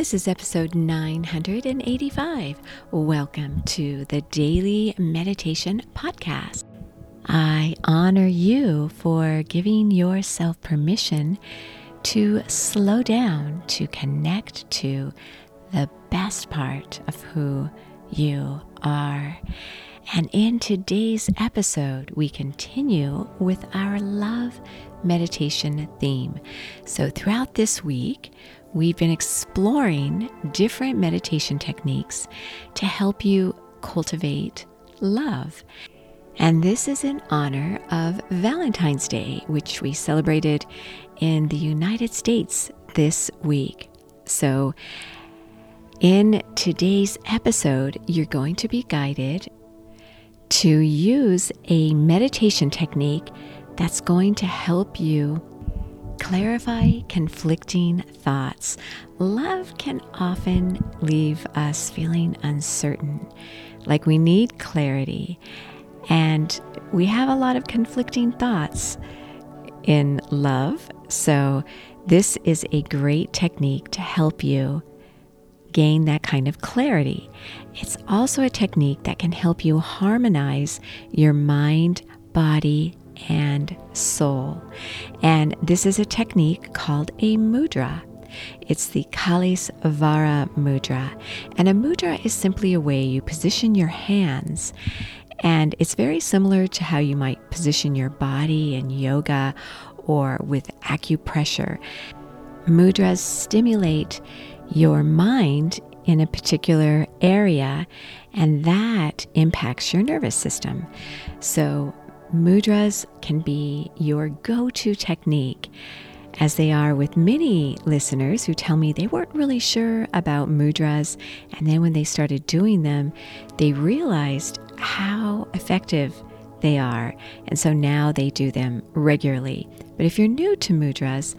This is episode 985. Welcome to the Daily Meditation Podcast. I honor you for giving yourself permission to slow down, to connect to the best part of who you are. And in today's episode, we continue with our love meditation theme. So, throughout this week, we've been exploring different meditation techniques to help you cultivate love. And this is in honor of Valentine's Day, which we celebrated in the United States this week. So, in today's episode, you're going to be guided to use a meditation technique that's going to help you clarify conflicting thoughts. Love can often leave us feeling uncertain, like we need clarity, and we have a lot of conflicting thoughts in love. So, this is a great technique to help you gain that kind of clarity. It's also a technique that can help you harmonize your mind, body, and soul. And this is a technique called a mudra. It's the Kalis Vara mudra. And a mudra is simply a way you position your hands. And it's very similar to how you might position your body in yoga or with acupressure. Mudras stimulate your mind in a particular area, and that impacts your nervous system. So, mudras can be your go to technique, as they are with many listeners who tell me they weren't really sure about mudras, and then when they started doing them, they realized how effective they are, and so now they do them regularly. But if you're new to mudras,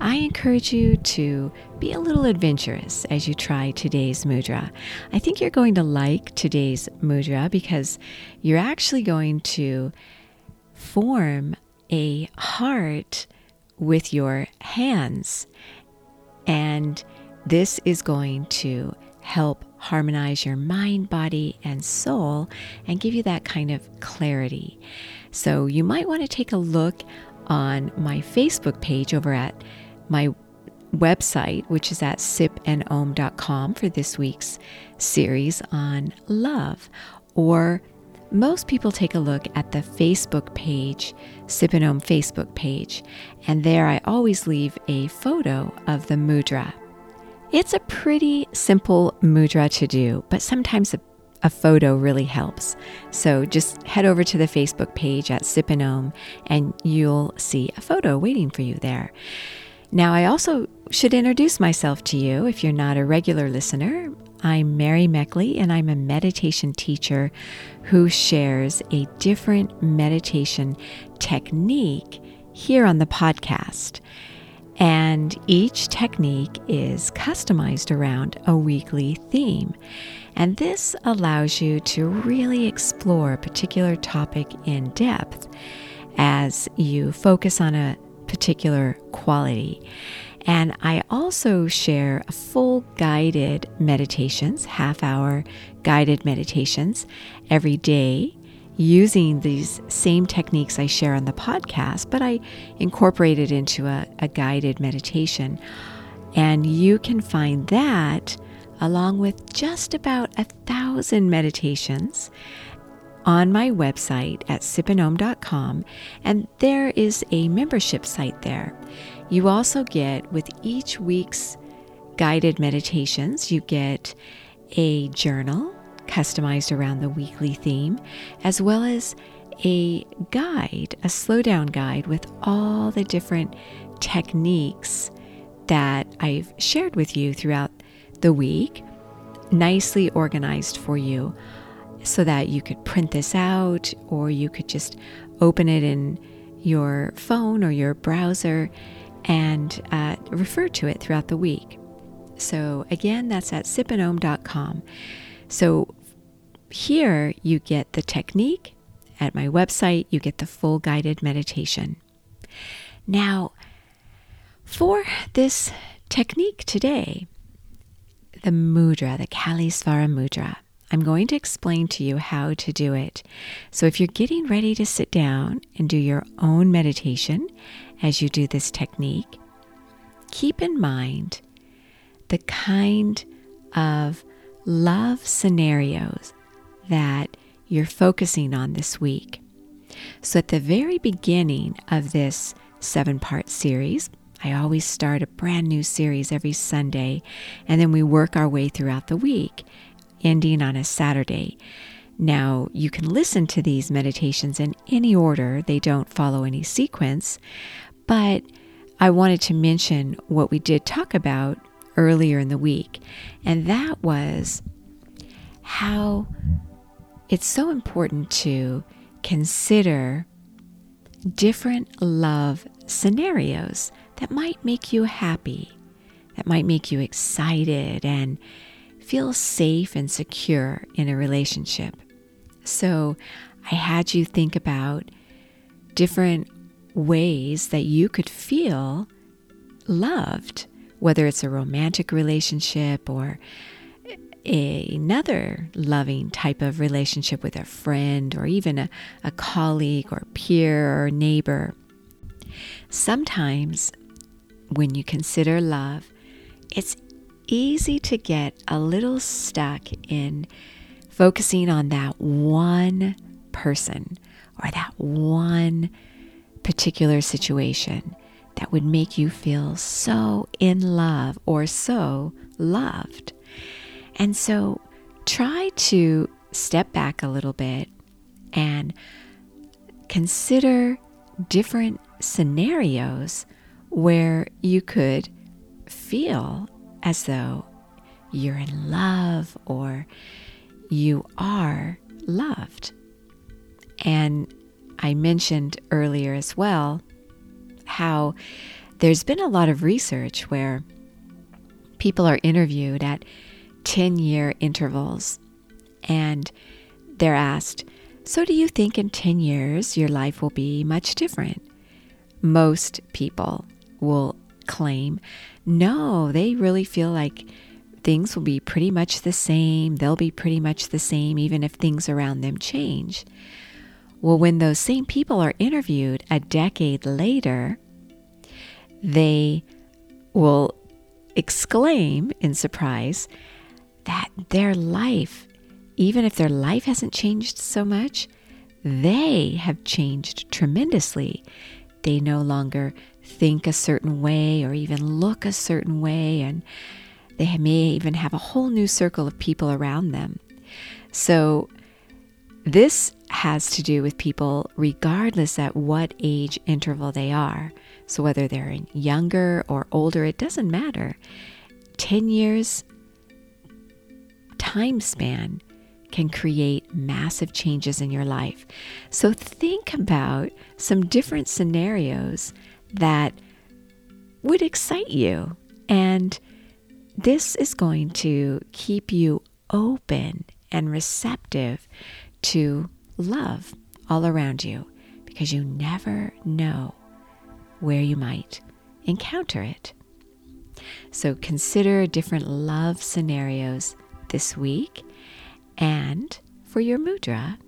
I encourage you to be a little adventurous as you try today's mudra. I think you're going to like today's mudra because you're actually going to form a heart with your hands. And this is going to help harmonize your mind, body, and soul and give you that kind of clarity. So you might want to take a look on my Facebook page over at my website, which is at sipandom.com for this week's series on love. Or most people take a look at the Facebook page, Sip and Om Facebook page, and there I always leave a photo of the mudra. It's a pretty simple mudra to do, but sometimes a, a photo really helps. So just head over to the Facebook page at Sip and Om, and you'll see a photo waiting for you there. Now, I also should introduce myself to you if you're not a regular listener. I'm Mary Meckley, and I'm a meditation teacher who shares a different meditation technique here on the podcast. And each technique is customized around a weekly theme. And this allows you to really explore a particular topic in depth as you focus on a particular quality. And I also share full guided meditations, half hour guided meditations every day using these same techniques I share on the podcast, but I incorporate it into a, a guided meditation. And you can find that along with just about a thousand meditations on my website at sipandom.com, and there is a membership site there. You also get, with each week's guided meditations, you get a journal customized around the weekly theme, as well as a guide, a slowdown guide with all the different techniques that I've shared with you throughout the week, nicely organized for you so that you could print this out or you could just open it in your phone or your browser and uh, refer to it throughout the week. So, again, that's at sipandom.com. So, here you get the technique. At my website, you get the full guided meditation. Now, for this technique today, the mudra, the Kalisvara mudra. I'm going to explain to you how to do it. So, if you're getting ready to sit down and do your own meditation as you do this technique, keep in mind the kind of love scenarios that you're focusing on this week. So, at the very beginning of this seven part series, I always start a brand new series every Sunday, and then we work our way throughout the week, ending on a Saturday. Now, you can listen to these meditations in any order, they don't follow any sequence, but I wanted to mention what we did talk about earlier in the week, and that was how it's so important to consider different love scenarios that might make you happy, that might make you excited and feel safe and secure in a relationship. So, I had you think about different ways that you could feel loved, whether it's a romantic relationship or another loving type of relationship with a friend or even a, a colleague or peer or neighbor. Sometimes when you consider love, it's easy to get a little stuck in focusing on that one person or that one particular situation that would make you feel so in love or so loved. And so try to step back a little bit and consider different scenarios where you could feel as though you're in love or you are loved. And I mentioned earlier as well how there's been a lot of research where people are interviewed at 10 year intervals and they're asked, So, do you think in 10 years your life will be much different? Most people will claim, no, they really feel like things will be pretty much the same. They'll be pretty much the same, even if things around them change. Well, when those same people are interviewed a decade later, they will exclaim in surprise that their life, even if their life hasn't changed so much, they have changed tremendously. They no longer think a certain way or even look a certain way, and they may even have a whole new circle of people around them. So, this has to do with people regardless at what age interval they are. So, whether they're younger or older, it doesn't matter. 10 years time span can create massive changes in your life. So, think about some different scenarios that would excite you. And this is going to keep you open and receptive to love all around you because you never know where you might encounter it. So consider different love scenarios this week. And for your mudra,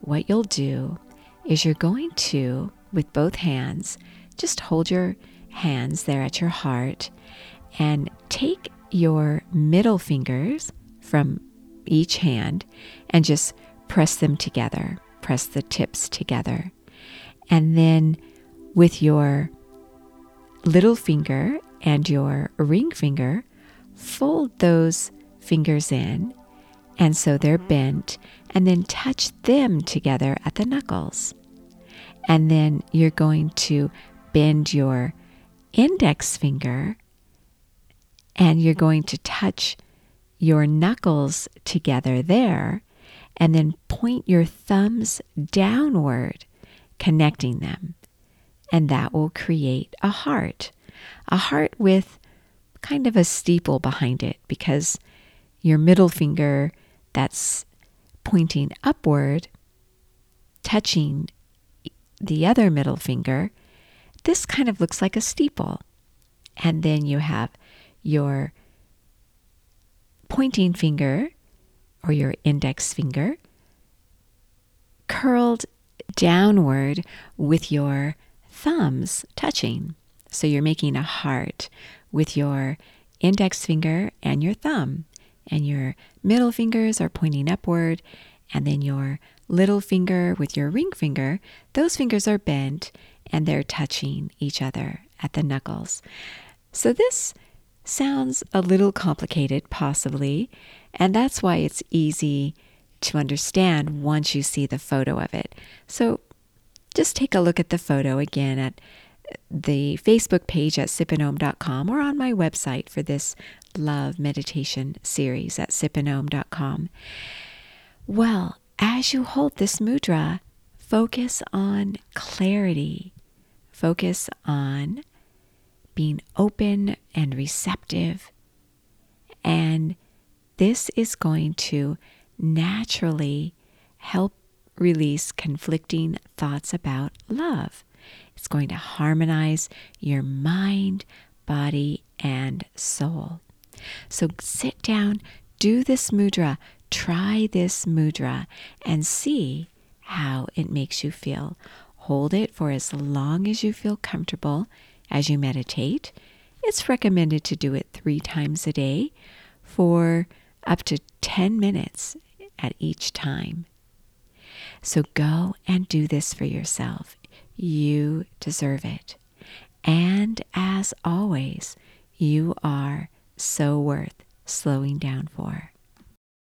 what you'll do is you're going to, with both hands, just hold your hands there at your heart and take your middle fingers from each hand and just press them together, press the tips together. And then with your little finger and your ring finger, fold those fingers in, and so they're bent, and then touch them together at the knuckles. And then you're going to bend your index finger and you're going to touch your knuckles together there and then point your thumbs downward, connecting them. And that will create a heart, a heart with kind of a steeple behind it because your middle finger that's pointing upward, touching the other middle finger, this kind of looks like a steeple. And then you have your pointing finger or your index finger curled downward with your thumbs touching. So you're making a heart with your index finger and your thumb, and your middle fingers are pointing upward, and then your little finger with your ring finger, those fingers are bent and they're touching each other at the knuckles. So this sounds a little complicated, possibly, and that's why it's easy to understand once you see the photo of it. So just take a look at the photo again at the Facebook page at sipandom.com or on my website for this love meditation series at sipandom.com. Well, as you hold this mudra, focus on clarity, focus on being open and receptive. And this is going to naturally help release conflicting thoughts about love. It's going to harmonize your mind, body, and soul. So sit down, do this mudra, try this mudra, and see how it makes you feel. Hold it for as long as you feel comfortable as you meditate. It's recommended to do it three times a day for up to 10 minutes at each time. So go and do this for yourself. You deserve it. And as always, you are so worth slowing down for.